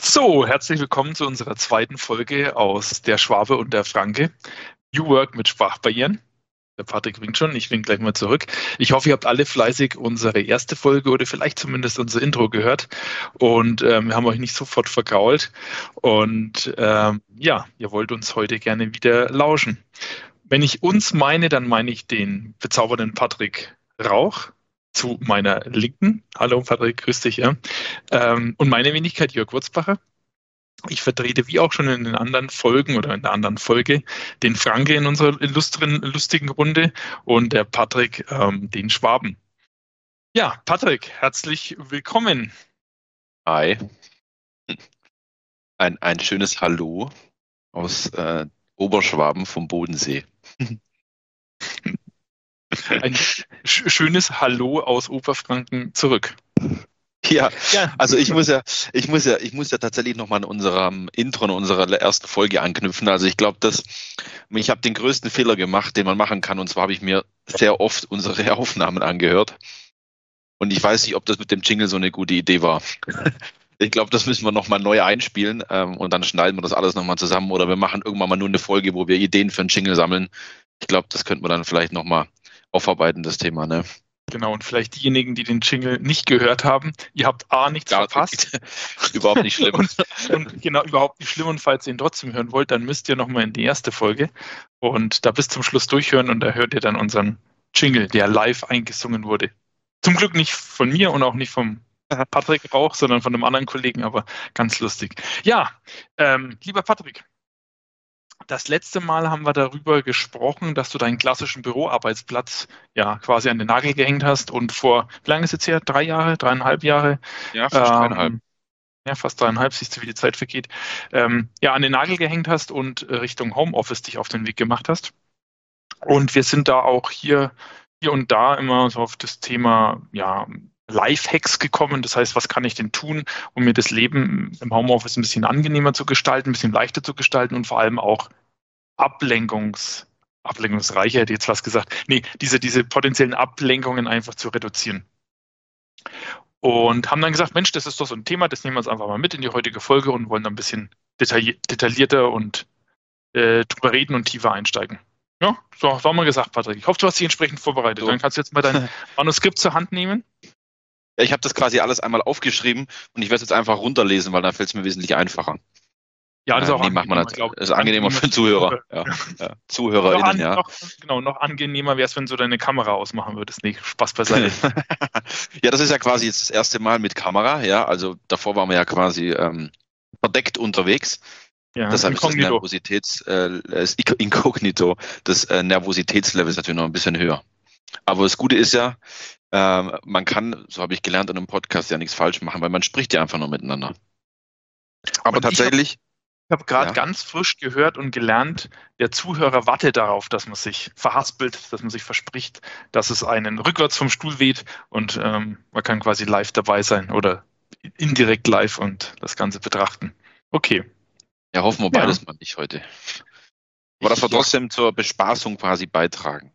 So, herzlich willkommen zu unserer zweiten Folge aus Der Schwabe und der Franke. New Work mit Sprachbarrieren. Der Patrick winkt schon, ich wink gleich mal zurück. Ich hoffe, ihr habt alle fleißig unsere erste Folge oder vielleicht zumindest unser Intro gehört. Und ähm, wir haben euch nicht sofort vergrault. Und ähm, ja, ihr wollt uns heute gerne wieder lauschen. Wenn ich uns meine, dann meine ich den bezaubernden Patrick Rauch zu meiner Linken. Hallo Patrick, grüß dich. Ja. Ähm, und meine Wenigkeit Jörg Wurzbacher. Ich vertrete wie auch schon in den anderen Folgen oder in der anderen Folge den Franke in unserer illustren, lustigen Runde und der Patrick ähm, den Schwaben. Ja, Patrick, herzlich willkommen. Hi. Ein, ein schönes Hallo aus äh, Oberschwaben vom Bodensee. Ein schönes Hallo aus Oberfranken zurück. Ja, ja, also ich muss ja, ich muss ja, ich muss ja tatsächlich nochmal an unserem Intro, in unserer ersten Folge anknüpfen. Also ich glaube, dass ich habe den größten Fehler gemacht, den man machen kann. Und zwar habe ich mir sehr oft unsere Aufnahmen angehört. Und ich weiß nicht, ob das mit dem Jingle so eine gute Idee war. Ich glaube, das müssen wir nochmal neu einspielen ähm, und dann schneiden wir das alles nochmal zusammen oder wir machen irgendwann mal nur eine Folge, wo wir Ideen für einen Jingle sammeln. Ich glaube, das könnten wir dann vielleicht nochmal aufarbeiten, das Thema. Ne? Genau, und vielleicht diejenigen, die den Jingle nicht gehört haben, ihr habt A, nichts Gar verpasst. überhaupt nicht schlimm. und, und, genau, überhaupt nicht schlimm. Und falls ihr ihn trotzdem hören wollt, dann müsst ihr nochmal in die erste Folge und da bis zum Schluss durchhören und da hört ihr dann unseren Jingle, der live eingesungen wurde. Zum Glück nicht von mir und auch nicht vom Patrick Rauch, sondern von einem anderen Kollegen, aber ganz lustig. Ja, ähm, lieber Patrick, das letzte Mal haben wir darüber gesprochen, dass du deinen klassischen Büroarbeitsplatz ja quasi an den Nagel gehängt hast und vor, wie lange ist jetzt her? Drei Jahre, dreieinhalb Jahre? Ja, fast ähm, dreieinhalb. Ja, fast dreieinhalb, siehst du, wie die Zeit vergeht. Ähm, ja, an den Nagel gehängt hast und äh, Richtung Homeoffice dich auf den Weg gemacht hast. Und wir sind da auch hier, hier und da immer so auf das Thema, ja, Lifehacks gekommen. Das heißt, was kann ich denn tun, um mir das Leben im Homeoffice ein bisschen angenehmer zu gestalten, ein bisschen leichter zu gestalten und vor allem auch Ablenkungs, ablenkungsreicher hätte ich jetzt was gesagt. Nee, diese, diese potenziellen Ablenkungen einfach zu reduzieren. Und haben dann gesagt, Mensch, das ist doch so ein Thema, das nehmen wir uns einfach mal mit in die heutige Folge und wollen dann ein bisschen detailli detaillierter und äh, drüber reden und tiefer einsteigen. Ja, so, so haben wir gesagt, Patrick. Ich hoffe, du hast dich entsprechend vorbereitet. So. Dann kannst du jetzt mal dein Manuskript zur Hand nehmen. Ja, ich habe das quasi alles einmal aufgeschrieben und ich werde es jetzt einfach runterlesen, weil dann fällt es mir wesentlich einfacher. Ja, das ist auch nee, macht man das, ist angenehmer für den Zuhörer. Ja, ja. ZuhörerInnen, noch an, ja. Noch, genau, noch angenehmer wäre es, wenn du deine Kamera ausmachen würdest. Nee, Spaß beiseite. ja, das ist ja quasi jetzt das erste Mal mit Kamera, ja. Also davor waren wir ja quasi ähm, verdeckt unterwegs. Ja, Deshalb ist das Nervositäts, äh, Inkognito, das äh, Nervositätslevel ist natürlich noch ein bisschen höher. Aber das Gute ist ja, ähm, man kann, so habe ich gelernt in einem Podcast, ja nichts falsch machen, weil man spricht ja einfach nur miteinander. Aber und tatsächlich. Ich habe hab gerade ja. ganz frisch gehört und gelernt, der Zuhörer wartet darauf, dass man sich verhaspelt, dass man sich verspricht, dass es einen rückwärts vom Stuhl weht und ähm, man kann quasi live dabei sein oder indirekt live und das Ganze betrachten. Okay. Ja, hoffen wir beides ja. mal nicht heute. Aber das wir trotzdem zur Bespaßung quasi beitragen.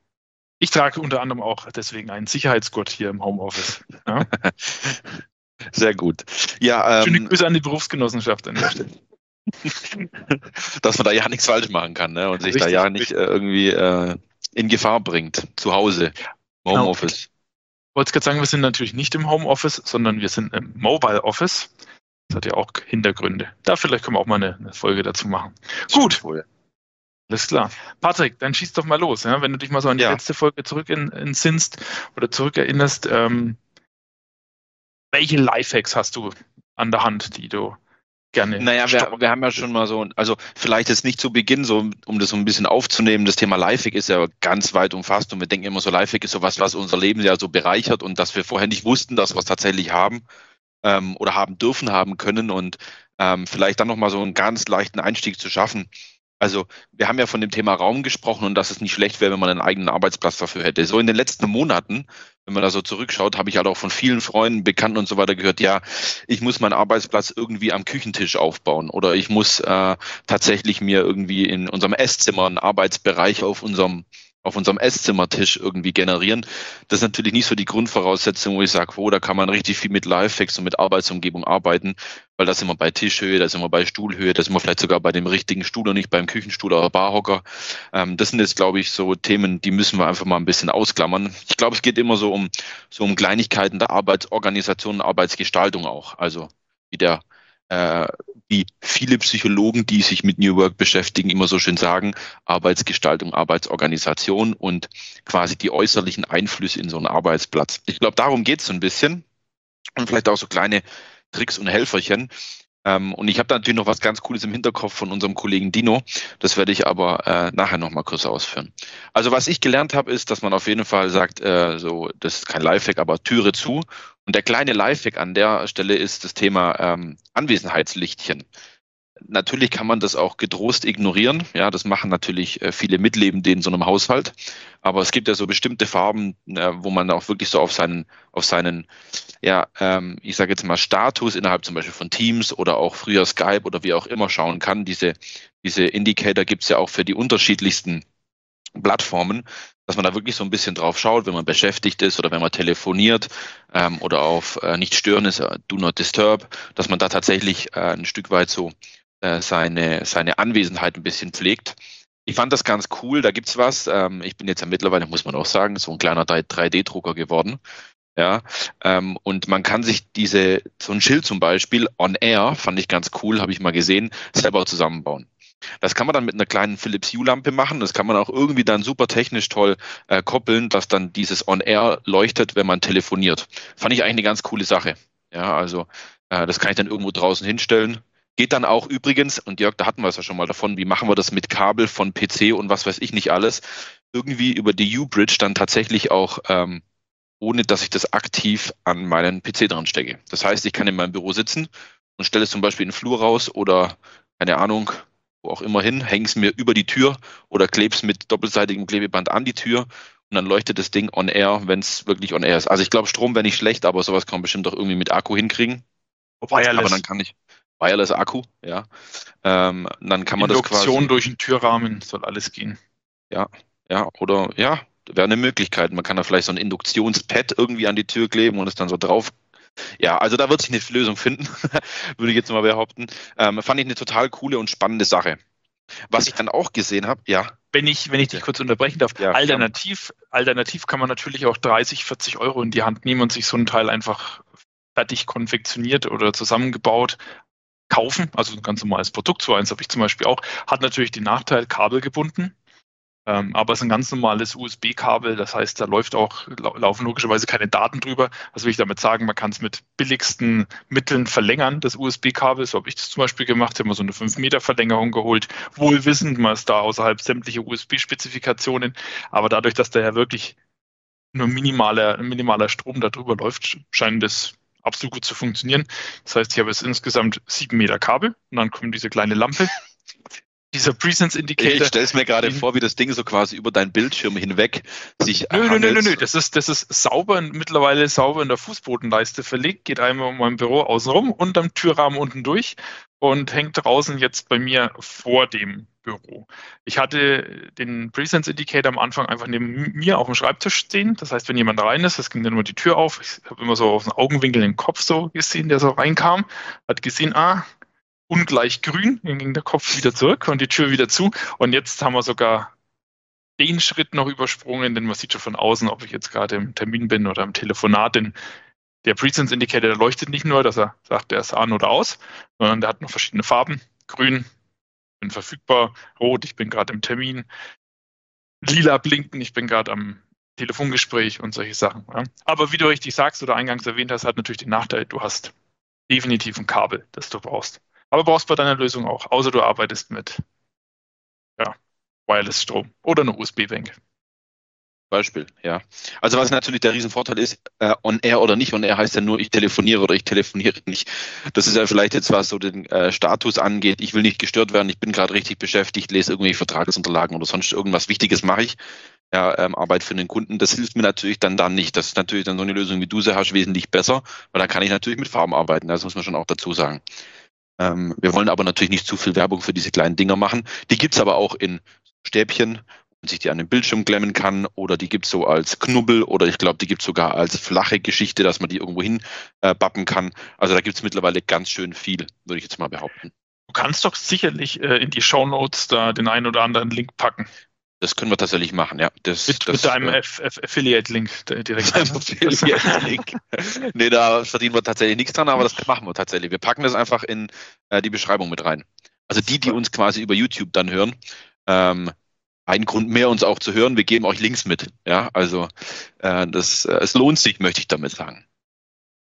Ich trage unter anderem auch deswegen einen Sicherheitsgurt hier im Homeoffice. Ja? Sehr gut. Ja, ähm, Schöne Grüße an die Berufsgenossenschaft an der Stelle. Dass man da ja nichts falsch machen kann ne? und sich richtig, da ja nicht äh, irgendwie äh, in Gefahr bringt. Zu Hause, genau. Homeoffice. Genau. Ich wollte gerade sagen, wir sind natürlich nicht im Homeoffice, sondern wir sind im Mobile Office. Das hat ja auch Hintergründe. Da vielleicht können wir auch mal eine, eine Folge dazu machen. Gut. Wohl. Alles klar. Patrick, dann schieß doch mal los. Ja? Wenn du dich mal so an die ja. letzte Folge zurück entsinnst oder zurückerinnerst, ähm, welche Lifehacks hast du an der Hand, die du gerne. Naja, wir, wir, haben ja schon mal so, also vielleicht jetzt nicht zu Beginn, so um das so ein bisschen aufzunehmen, das Thema Lifehack ist ja ganz weit umfasst und wir denken immer so, Lifehack ist so was, was unser Leben ja so bereichert und dass wir vorher nicht wussten, dass wir es tatsächlich haben ähm, oder haben dürfen, haben können und ähm, vielleicht dann nochmal so einen ganz leichten Einstieg zu schaffen. Also wir haben ja von dem Thema Raum gesprochen und dass es nicht schlecht wäre, wenn man einen eigenen Arbeitsplatz dafür hätte. So in den letzten Monaten, wenn man da so zurückschaut, habe ich halt auch von vielen Freunden, Bekannten und so weiter gehört, ja, ich muss meinen Arbeitsplatz irgendwie am Küchentisch aufbauen oder ich muss äh, tatsächlich mir irgendwie in unserem Esszimmer einen Arbeitsbereich auf unserem auf unserem Esszimmertisch irgendwie generieren. Das ist natürlich nicht so die Grundvoraussetzung, wo ich sage, wo, da kann man richtig viel mit Lifehacks und mit Arbeitsumgebung arbeiten, weil da sind wir bei Tischhöhe, da sind wir bei Stuhlhöhe, da sind wir vielleicht sogar bei dem richtigen Stuhl und nicht beim Küchenstuhl oder Barhocker. Ähm, das sind jetzt, glaube ich, so Themen, die müssen wir einfach mal ein bisschen ausklammern. Ich glaube, es geht immer so um, so um Kleinigkeiten der Arbeitsorganisation Arbeitsgestaltung auch. Also wie der äh, wie viele Psychologen, die sich mit New Work beschäftigen, immer so schön sagen, Arbeitsgestaltung, Arbeitsorganisation und quasi die äußerlichen Einflüsse in so einen Arbeitsplatz. Ich glaube, darum geht es so ein bisschen. Und vielleicht auch so kleine Tricks und Helferchen, ähm, und ich habe da natürlich noch was ganz Cooles im Hinterkopf von unserem Kollegen Dino. Das werde ich aber äh, nachher nochmal kurz ausführen. Also was ich gelernt habe, ist, dass man auf jeden Fall sagt, äh, so, das ist kein Lifehack, aber Türe zu. Und der kleine Lifehack an der Stelle ist das Thema ähm, Anwesenheitslichtchen. Natürlich kann man das auch gedrost ignorieren. Ja, das machen natürlich äh, viele Mitlebende in so einem Haushalt. Aber es gibt ja so bestimmte Farben, äh, wo man auch wirklich so auf seinen, auf seinen, ja, ähm, ich sage jetzt mal Status innerhalb zum Beispiel von Teams oder auch früher Skype oder wie auch immer schauen kann. Diese, diese Indicator gibt es ja auch für die unterschiedlichsten Plattformen, dass man da wirklich so ein bisschen drauf schaut, wenn man beschäftigt ist oder wenn man telefoniert ähm, oder auf äh, nicht stören ist, äh, do not disturb, dass man da tatsächlich äh, ein Stück weit so äh, seine, seine Anwesenheit ein bisschen pflegt. Ich fand das ganz cool, da gibt's was. Ähm, ich bin jetzt ja mittlerweile, muss man auch sagen, so ein kleiner 3D-Drucker geworden. Ja, ähm, und man kann sich diese, so ein Schild zum Beispiel, on air, fand ich ganz cool, habe ich mal gesehen, selber zusammenbauen. Das kann man dann mit einer kleinen Philips Hue-Lampe machen. Das kann man auch irgendwie dann super technisch toll äh, koppeln, dass dann dieses On-Air leuchtet, wenn man telefoniert. Fand ich eigentlich eine ganz coole Sache. Ja, also äh, das kann ich dann irgendwo draußen hinstellen. Geht dann auch übrigens, und Jörg, da hatten wir es ja schon mal davon, wie machen wir das mit Kabel von PC und was weiß ich nicht alles, irgendwie über die U-Bridge dann tatsächlich auch, ähm, ohne dass ich das aktiv an meinen PC dran stecke. Das heißt, ich kann in meinem Büro sitzen und stelle es zum Beispiel in den Flur raus oder, keine Ahnung, wo auch immer hin, hänge es mir über die Tür oder klebe es mit doppelseitigem Klebeband an die Tür und dann leuchtet das Ding on air, wenn es wirklich on air ist. Also ich glaube, Strom wäre nicht schlecht, aber sowas kann man bestimmt auch irgendwie mit Akku hinkriegen. Wireless. Aber dann kann ich, Wireless Akku, ja. Ähm, dann kann man Induktion das quasi. durch den Türrahmen soll alles gehen. Ja, ja, oder ja, wäre eine Möglichkeit. Man kann da vielleicht so ein Induktionspad irgendwie an die Tür kleben und es dann so drauf. Ja, also da wird sich eine Lösung finden, würde ich jetzt mal behaupten. Ähm, fand ich eine total coole und spannende Sache. Was ich dann auch gesehen habe, ja. Wenn ich, wenn ich dich kurz unterbrechen darf, Ja, alternativ, alternativ kann man natürlich auch 30, 40 Euro in die Hand nehmen und sich so ein Teil einfach fertig konfektioniert oder zusammengebaut kaufen. Also ein ganz normales Produkt, so eins habe ich zum Beispiel auch. Hat natürlich den Nachteil, kabelgebunden. Ähm, aber es ist ein ganz normales USB-Kabel, das heißt, da läuft auch, lau laufen logischerweise keine Daten drüber. Was will ich damit sagen? Man kann es mit billigsten Mitteln verlängern, das USB-Kabel. So habe ich das zum Beispiel gemacht. Habe mir so eine 5-Meter-Verlängerung geholt. Wohl wissend, man ist da außerhalb sämtliche USB-Spezifikationen. Aber dadurch, dass da ja wirklich nur minimaler, minimaler Strom da drüber läuft, scheint das absolut gut zu funktionieren. Das heißt, ich habe jetzt insgesamt sieben Meter Kabel und dann kommt diese kleine Lampe. Dieser Presence Indicator. Ich stelle es mir gerade vor, wie das Ding so quasi über deinen Bildschirm hinweg sich Nö, nö, nö, nö, nö. Das ist, das ist sauber, mittlerweile sauber in der Fußbodenleiste verlegt, geht einmal um mein Büro außen rum und am Türrahmen unten durch und hängt draußen jetzt bei mir vor dem Büro. Ich hatte den Presence Indicator am Anfang einfach neben mir auf dem Schreibtisch stehen. Das heißt, wenn jemand rein ist, das ging dann immer die Tür auf. Ich habe immer so aus den Augenwinkel den Kopf so gesehen, der so reinkam, hat gesehen, ah, ungleich grün, dann ging der Kopf wieder zurück und die Tür wieder zu. Und jetzt haben wir sogar den Schritt noch übersprungen, denn man sieht schon von außen, ob ich jetzt gerade im Termin bin oder im Telefonat, denn der Presence Indicator, der leuchtet nicht nur, dass er sagt, der ist an oder aus, sondern der hat noch verschiedene Farben. Grün, bin verfügbar, rot, ich bin gerade im Termin, lila blinken, ich bin gerade am Telefongespräch und solche Sachen. Ja. Aber wie du richtig sagst oder eingangs erwähnt hast, hat natürlich den Nachteil, du hast definitiv ein Kabel, das du brauchst. Aber brauchst bei deiner Lösung auch, außer du arbeitest mit ja, Wireless-Strom oder eine USB-Bank. Beispiel, ja. Also was natürlich der Riesenvorteil ist, äh, on air oder nicht, on air heißt ja nur, ich telefoniere oder ich telefoniere nicht. Das ist ja vielleicht jetzt, was so den äh, Status angeht. Ich will nicht gestört werden, ich bin gerade richtig beschäftigt, lese irgendwelche Vertragsunterlagen oder sonst irgendwas Wichtiges mache ich. Ja, ähm, Arbeit für den Kunden, das hilft mir natürlich dann dann nicht. Das ist natürlich dann so eine Lösung, wie du sie hast, wesentlich besser, weil dann kann ich natürlich mit Farben arbeiten, das muss man schon auch dazu sagen. Ähm, wir wollen aber natürlich nicht zu viel Werbung für diese kleinen Dinger machen. Die gibt's aber auch in Stäbchen und sich die an den Bildschirm klemmen kann oder die gibt es so als Knubbel oder ich glaube, die gibt es sogar als flache Geschichte, dass man die irgendwo hin äh, bappen kann. Also da gibt es mittlerweile ganz schön viel, würde ich jetzt mal behaupten. Du kannst doch sicherlich äh, in die Show Notes da den einen oder anderen Link packen. Das können wir tatsächlich machen, ja. Das, mit, das, mit deinem äh, Affiliate-Link direkt. Affiliate-Link. nee, da verdienen wir tatsächlich nichts dran, aber das machen wir tatsächlich. Wir packen das einfach in äh, die Beschreibung mit rein. Also die, die uns quasi über YouTube dann hören, ähm, ein Grund mehr, uns auch zu hören. Wir geben euch Links mit. Ja, also äh, das, äh, es lohnt sich, möchte ich damit sagen.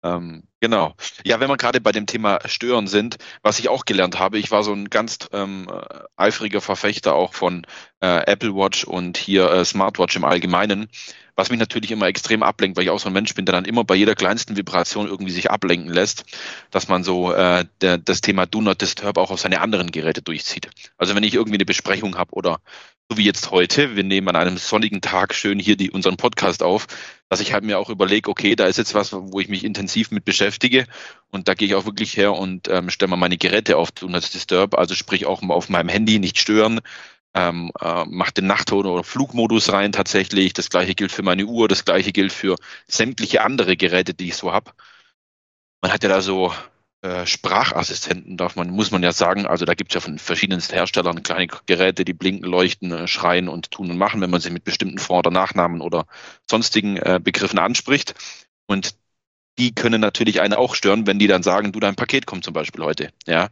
Ähm, genau. Ja, wenn wir gerade bei dem Thema Stören sind, was ich auch gelernt habe, ich war so ein ganz ähm, eifriger Verfechter auch von äh, Apple Watch und hier äh, Smartwatch im Allgemeinen, was mich natürlich immer extrem ablenkt, weil ich auch so ein Mensch bin, der dann immer bei jeder kleinsten Vibration irgendwie sich ablenken lässt, dass man so äh, der, das Thema Do Not Disturb auch auf seine anderen Geräte durchzieht. Also wenn ich irgendwie eine Besprechung habe oder so wie jetzt heute, wir nehmen an einem sonnigen Tag schön hier die, unseren Podcast auf, dass ich halt mir auch überlege, okay, da ist jetzt was, wo ich mich intensiv mit beschäftige und da gehe ich auch wirklich her und ähm, stelle mal meine Geräte auf Do Not Disturb, also sprich auch auf meinem Handy nicht stören, ähm, äh, mache den Nachtton- oder Flugmodus rein tatsächlich, das gleiche gilt für meine Uhr, das gleiche gilt für sämtliche andere Geräte, die ich so habe. Man hat ja da so äh, Sprachassistenten darf man, muss man ja sagen. Also da gibt es ja von verschiedensten Herstellern kleine Geräte, die blinken, leuchten, äh, schreien und tun und machen, wenn man sie mit bestimmten Vor- oder Nachnamen oder sonstigen äh, Begriffen anspricht. Und die können natürlich einen auch stören, wenn die dann sagen, du, dein Paket kommt zum Beispiel heute. Ja.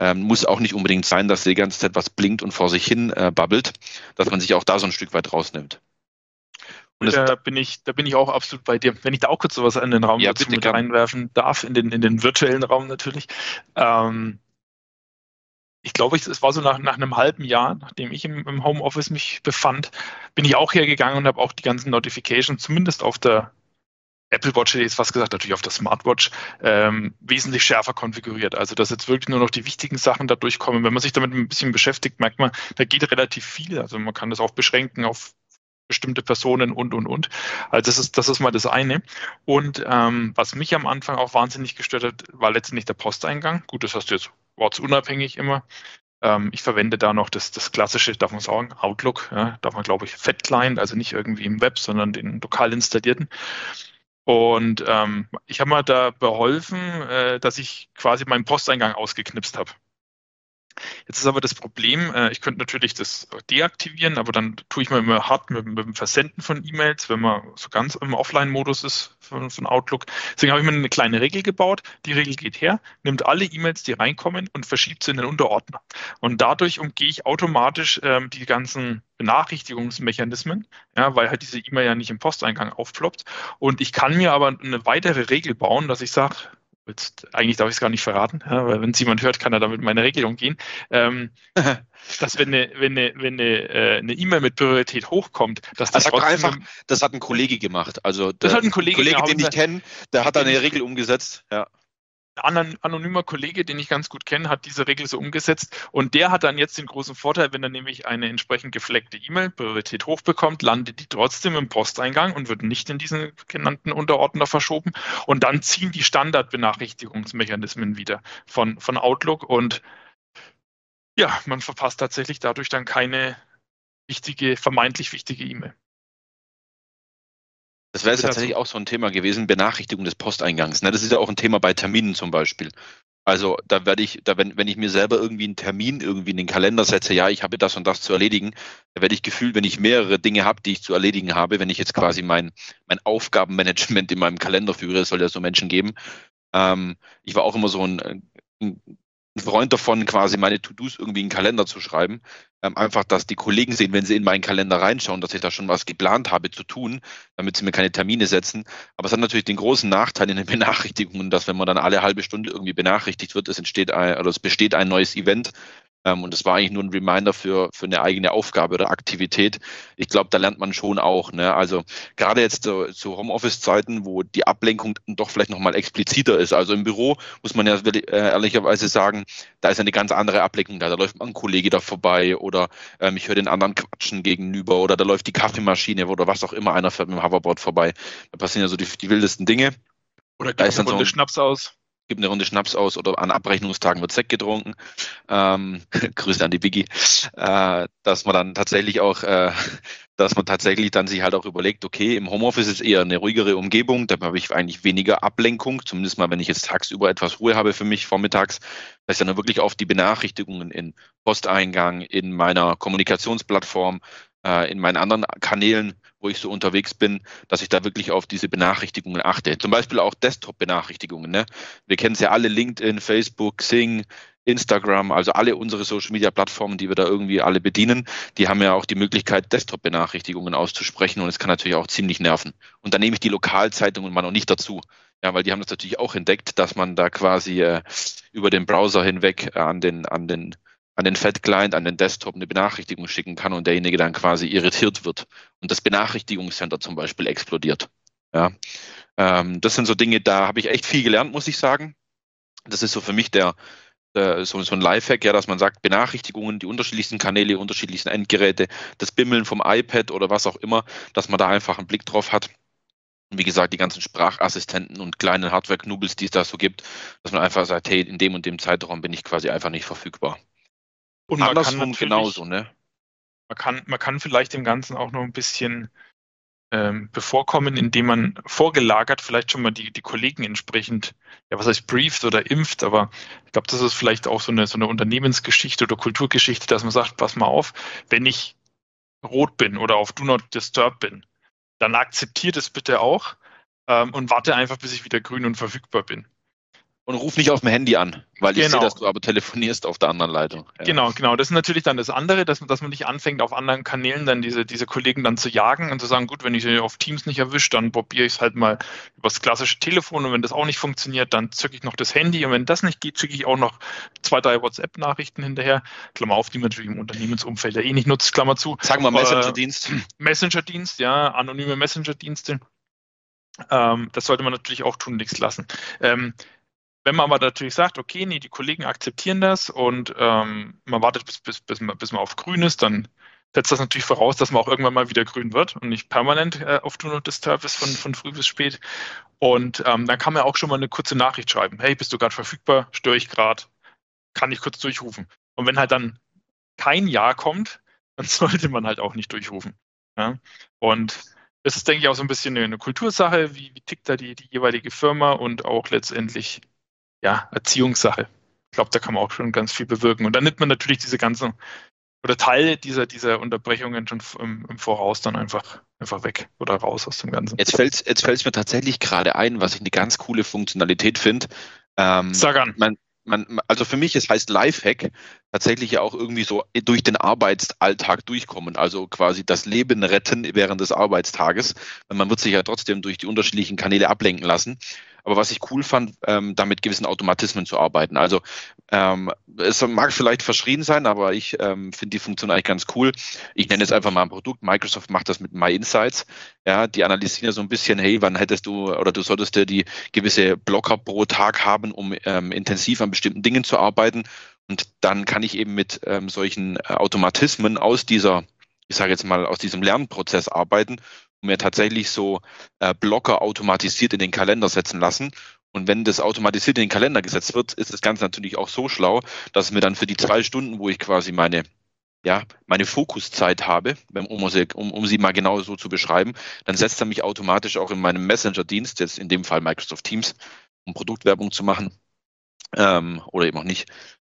Ähm, muss auch nicht unbedingt sein, dass die ganze Zeit was blinkt und vor sich hin äh, babbelt, dass man sich auch da so ein Stück weit rausnimmt. Und da bin ich, da bin ich auch absolut bei dir. Wenn ich da auch kurz sowas in den Raum ja, mit reinwerfen darf, in den, in den virtuellen Raum natürlich. Ähm, ich glaube, es war so nach, nach einem halben Jahr, nachdem ich im, im Homeoffice mich befand, bin ich auch hergegangen und habe auch die ganzen Notifications, zumindest auf der Apple Watch hätte ich jetzt fast gesagt, natürlich auf der Smartwatch, ähm, wesentlich schärfer konfiguriert. Also dass jetzt wirklich nur noch die wichtigen Sachen da durchkommen. Wenn man sich damit ein bisschen beschäftigt, merkt man, da geht relativ viel. Also man kann das auch beschränken auf bestimmte Personen und, und, und. Also das ist, das ist mal das eine. Und ähm, was mich am Anfang auch wahnsinnig gestört hat, war letztendlich der Posteingang. Gut, das hast du jetzt ortsunabhängig immer. Ähm, ich verwende da noch das, das klassische, darf man sagen, Outlook. Ja, darf man, glaube ich, Fat Client, also nicht irgendwie im Web, sondern den lokal installierten. Und ähm, ich habe mal da beholfen, äh, dass ich quasi meinen Posteingang ausgeknipst habe. Jetzt ist aber das Problem, äh, ich könnte natürlich das deaktivieren, aber dann tue ich mir immer hart mit, mit dem Versenden von E-Mails, wenn man so ganz im Offline-Modus ist von, von, Outlook. Deswegen habe ich mir eine kleine Regel gebaut. Die Regel geht her, nimmt alle E-Mails, die reinkommen und verschiebt sie in den Unterordner. Und dadurch umgehe ich automatisch ähm, die ganzen Benachrichtigungsmechanismen, ja, weil halt diese E-Mail ja nicht im Posteingang aufploppt. Und ich kann mir aber eine weitere Regel bauen, dass ich sage, jetzt, eigentlich darf ich es gar nicht verraten, ja, weil wenn es jemand hört, kann er damit meine Regelung gehen. Ähm, dass wenn eine wenn eine wenn eine äh, eine E-Mail mit Priorität hochkommt, dass das also einfach, das hat ein Kollege gemacht. Also der, das hat ein Kollege, Kollege den ich kenne, der hat da eine Regel umgesetzt. Ja ein anonymer Kollege, den ich ganz gut kenne, hat diese Regel so umgesetzt. Und der hat dann jetzt den großen Vorteil, wenn er nämlich eine entsprechend gefleckte E-Mail Priorität hochbekommt, landet die trotzdem im Posteingang und wird nicht in diesen genannten Unterordner verschoben. Und dann ziehen die Standardbenachrichtigungsmechanismen wieder von, von Outlook. Und ja, man verpasst tatsächlich dadurch dann keine wichtige, vermeintlich wichtige E-Mail. Das wäre jetzt tatsächlich auch so ein Thema gewesen, Benachrichtigung des Posteingangs. Ne? Das ist ja auch ein Thema bei Terminen zum Beispiel. Also da werde ich, da wenn, wenn ich mir selber irgendwie einen Termin irgendwie in den Kalender setze, ja, ich habe das und das zu erledigen, da werde ich gefühlt, wenn ich mehrere Dinge habe, die ich zu erledigen habe, wenn ich jetzt quasi mein, mein Aufgabenmanagement in meinem Kalender führe, es soll ja so Menschen geben. Ähm, ich war auch immer so ein ein Freund davon, quasi meine To-Dos irgendwie in den Kalender zu schreiben. Ähm, einfach, dass die Kollegen sehen, wenn sie in meinen Kalender reinschauen, dass ich da schon was geplant habe zu tun, damit sie mir keine Termine setzen. Aber es hat natürlich den großen Nachteil in den Benachrichtigungen, dass wenn man dann alle halbe Stunde irgendwie benachrichtigt wird, es entsteht ein, oder es besteht ein neues Event, und das war eigentlich nur ein Reminder für, für eine eigene Aufgabe oder Aktivität. Ich glaube, da lernt man schon auch. Ne? Also gerade jetzt zu, zu Homeoffice-Zeiten, wo die Ablenkung doch vielleicht nochmal expliziter ist. Also im Büro muss man ja äh, ehrlicherweise sagen, da ist eine ganz andere Ablenkung da. Da läuft ein Kollege da vorbei oder ähm, ich höre den anderen quatschen gegenüber oder da läuft die Kaffeemaschine oder was auch immer, einer fährt mit dem Hoverboard vorbei. Da passieren ja so die, die wildesten Dinge. Oder da ist dann so ein Schnaps aus. Gibt eine Runde Schnaps aus oder an Abrechnungstagen wird Sekt getrunken. Ähm, Grüße an die Biggie. Äh, dass man dann tatsächlich auch, äh, dass man tatsächlich dann sich halt auch überlegt, okay, im Homeoffice ist eher eine ruhigere Umgebung, da habe ich eigentlich weniger Ablenkung, zumindest mal, wenn ich jetzt tagsüber etwas Ruhe habe für mich vormittags, dass ich dann wirklich auf die Benachrichtigungen in Posteingang, in meiner Kommunikationsplattform, äh, in meinen anderen Kanälen, wo ich so unterwegs bin, dass ich da wirklich auf diese Benachrichtigungen achte. Zum Beispiel auch Desktop-Benachrichtigungen. Ne? Wir kennen es ja alle, LinkedIn, Facebook, Xing, Instagram, also alle unsere Social-Media-Plattformen, die wir da irgendwie alle bedienen, die haben ja auch die Möglichkeit, Desktop-Benachrichtigungen auszusprechen und es kann natürlich auch ziemlich nerven. Und dann nehme ich die Lokalzeitungen mal noch nicht dazu. Ja, weil die haben das natürlich auch entdeckt, dass man da quasi äh, über den Browser hinweg äh, an den, an den an den Fat-Client, an den Desktop eine Benachrichtigung schicken kann und derjenige dann quasi irritiert wird und das Benachrichtigungscenter zum Beispiel explodiert. Ja, ähm, das sind so Dinge, da habe ich echt viel gelernt, muss ich sagen. Das ist so für mich der, der so, so ein Lifehack, ja, dass man sagt, Benachrichtigungen, die unterschiedlichsten Kanäle, unterschiedlichsten Endgeräte, das Bimmeln vom iPad oder was auch immer, dass man da einfach einen Blick drauf hat. Und wie gesagt, die ganzen Sprachassistenten und kleinen Hardware-Knubbels, die es da so gibt, dass man einfach sagt, hey, in dem und dem Zeitraum bin ich quasi einfach nicht verfügbar. Und man Andersrum genauso, ne? Man kann, man kann vielleicht dem Ganzen auch noch ein bisschen ähm, bevorkommen, indem man vorgelagert vielleicht schon mal die, die Kollegen entsprechend, ja, was heißt brieft oder impft, aber ich glaube, das ist vielleicht auch so eine, so eine Unternehmensgeschichte oder Kulturgeschichte, dass man sagt, pass mal auf, wenn ich rot bin oder auf Do Not Disturb bin, dann akzeptiert es bitte auch ähm, und warte einfach, bis ich wieder grün und verfügbar bin. Und ruf nicht auf dem Handy an, weil genau. ich sehe, dass du aber telefonierst auf der anderen Leitung. Ja. Genau, genau. Das ist natürlich dann das andere, dass, dass man nicht anfängt, auf anderen Kanälen dann diese, diese Kollegen dann zu jagen und zu sagen, gut, wenn ich sie auf Teams nicht erwische, dann probiere ich es halt mal übers klassische Telefon und wenn das auch nicht funktioniert, dann zücke ich noch das Handy und wenn das nicht geht, schicke ich auch noch zwei, drei WhatsApp-Nachrichten hinterher. Klammer auf, die man natürlich im Unternehmensumfeld ja eh nicht nutzt, Klammer zu. Sagen wir Messenger-Dienst. Messenger-Dienst, ja, anonyme Messenger-Dienste. Ähm, das sollte man natürlich auch tun, nichts lassen. Ähm, wenn man aber natürlich sagt, okay, nee, die Kollegen akzeptieren das und ähm, man wartet, bis, bis, bis, man, bis man auf grün ist, dann setzt das natürlich voraus, dass man auch irgendwann mal wieder grün wird und nicht permanent äh, auf Do Not Disturb ist von, von früh bis spät. Und ähm, dann kann man auch schon mal eine kurze Nachricht schreiben. Hey, bist du gerade verfügbar? Störe ich gerade? Kann ich kurz durchrufen? Und wenn halt dann kein Ja kommt, dann sollte man halt auch nicht durchrufen. Ja? Und das ist, denke ich, auch so ein bisschen eine, Kultursache, wie, wie tickt da die, die jeweilige Firma und auch letztendlich ja, Erziehungssache. Ich glaube, da kann man auch schon ganz viel bewirken. Und dann nimmt man natürlich diese ganzen oder Teile dieser, dieser Unterbrechungen schon im, im, Voraus dann einfach, einfach weg oder raus aus dem Ganzen. Jetzt fällt es jetzt fällt's mir tatsächlich gerade ein, was ich eine ganz coole Funktionalität finde. Ähm, Sag an. Man, man, also für mich, es heißt Lifehack, tatsächlich ja auch irgendwie so durch den Arbeitsalltag durchkommen, also quasi das Leben retten während des Arbeitstages. Man wird sich ja trotzdem durch die unterschiedlichen Kanäle ablenken lassen. Aber was ich cool fand, ähm, da mit gewissen Automatismen zu arbeiten. Also ähm, es mag vielleicht verschrien sein, aber ich ähm, finde die Funktion eigentlich ganz cool. Ich nenne jetzt einfach mal ein Produkt. Microsoft macht das mit My Insights. Ja, die analysieren ja so ein bisschen, hey, wann hättest du oder du solltest dir die gewisse Blocker pro Tag haben, um ähm, intensiv an bestimmten Dingen zu arbeiten. Und dann kann ich eben mit ähm, solchen äh, Automatismen aus dieser ich sage jetzt mal, aus diesem Lernprozess arbeiten mir tatsächlich so äh, Blocker automatisiert in den Kalender setzen lassen. Und wenn das automatisiert in den Kalender gesetzt wird, ist das Ganze natürlich auch so schlau, dass mir dann für die zwei Stunden, wo ich quasi meine ja, meine Fokuszeit habe, um, um, um sie mal genau so zu beschreiben, dann setzt er mich automatisch auch in meinem Messenger-Dienst, jetzt in dem Fall Microsoft Teams, um Produktwerbung zu machen, ähm, oder eben auch nicht,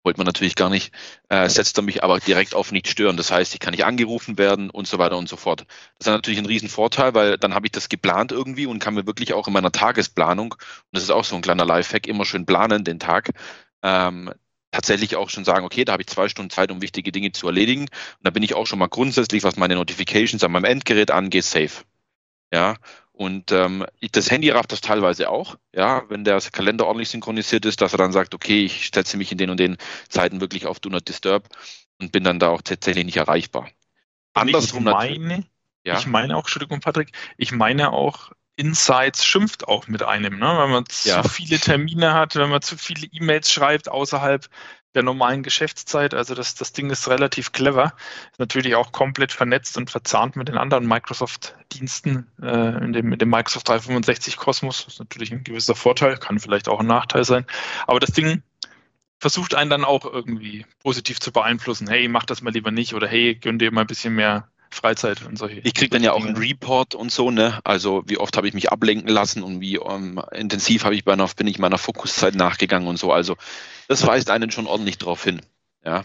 wollte man natürlich gar nicht, äh, setzt er mich aber direkt auf nicht stören. Das heißt, ich kann nicht angerufen werden und so weiter und so fort. Das ist natürlich ein Riesenvorteil, weil dann habe ich das geplant irgendwie und kann mir wirklich auch in meiner Tagesplanung, und das ist auch so ein kleiner Lifehack, immer schön planen den Tag, ähm, tatsächlich auch schon sagen, okay, da habe ich zwei Stunden Zeit, um wichtige Dinge zu erledigen. Und da bin ich auch schon mal grundsätzlich, was meine Notifications an meinem Endgerät angeht, safe. Ja, und ähm, das Handy rafft das teilweise auch, ja, wenn der Kalender ordentlich synchronisiert ist, dass er dann sagt, okay, ich setze mich in den und den Zeiten wirklich auf Do Not Disturb und bin dann da auch tatsächlich nicht erreichbar. Andersrum ich meine, ja? ich meine auch, Entschuldigung, Patrick, ich meine auch, Insights schimpft auch mit einem, ne? wenn man ja. zu viele Termine hat, wenn man zu viele E-Mails schreibt außerhalb der normalen Geschäftszeit. Also das, das Ding ist relativ clever. Ist natürlich auch komplett vernetzt und verzahnt mit den anderen Microsoft-Diensten äh, in, dem, in dem Microsoft 365 Kosmos. Das ist natürlich ein gewisser Vorteil, kann vielleicht auch ein Nachteil sein. Aber das Ding versucht einen dann auch irgendwie positiv zu beeinflussen. Hey, mach das mal lieber nicht oder hey, gönn dir mal ein bisschen mehr Freizeit und solche. Ich kriege dann ja auch einen Report und so, ne? Also wie oft habe ich mich ablenken lassen und wie um, ähm, intensiv habe ich bei einer, bin ich meiner Fokuszeit nachgegangen und so. Also das weist einen schon ordentlich drauf hin. Ja.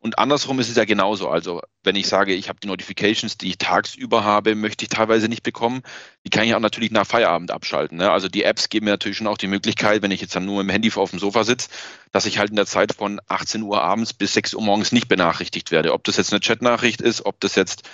Und andersrum ist es ja genauso. Also wenn ich sage, ich habe die Notifications, die ich tagsüber habe, möchte ich teilweise nicht bekommen. Die kann ich auch natürlich nach Feierabend abschalten. Ne? Also die Apps geben mir natürlich schon auch die Möglichkeit, wenn ich jetzt dann nur im Handy auf dem Sofa sitze, dass ich halt in der Zeit von 18 Uhr abends bis 6 Uhr morgens nicht benachrichtigt werde. Ob das jetzt eine Chatnachricht ist, ob das jetzt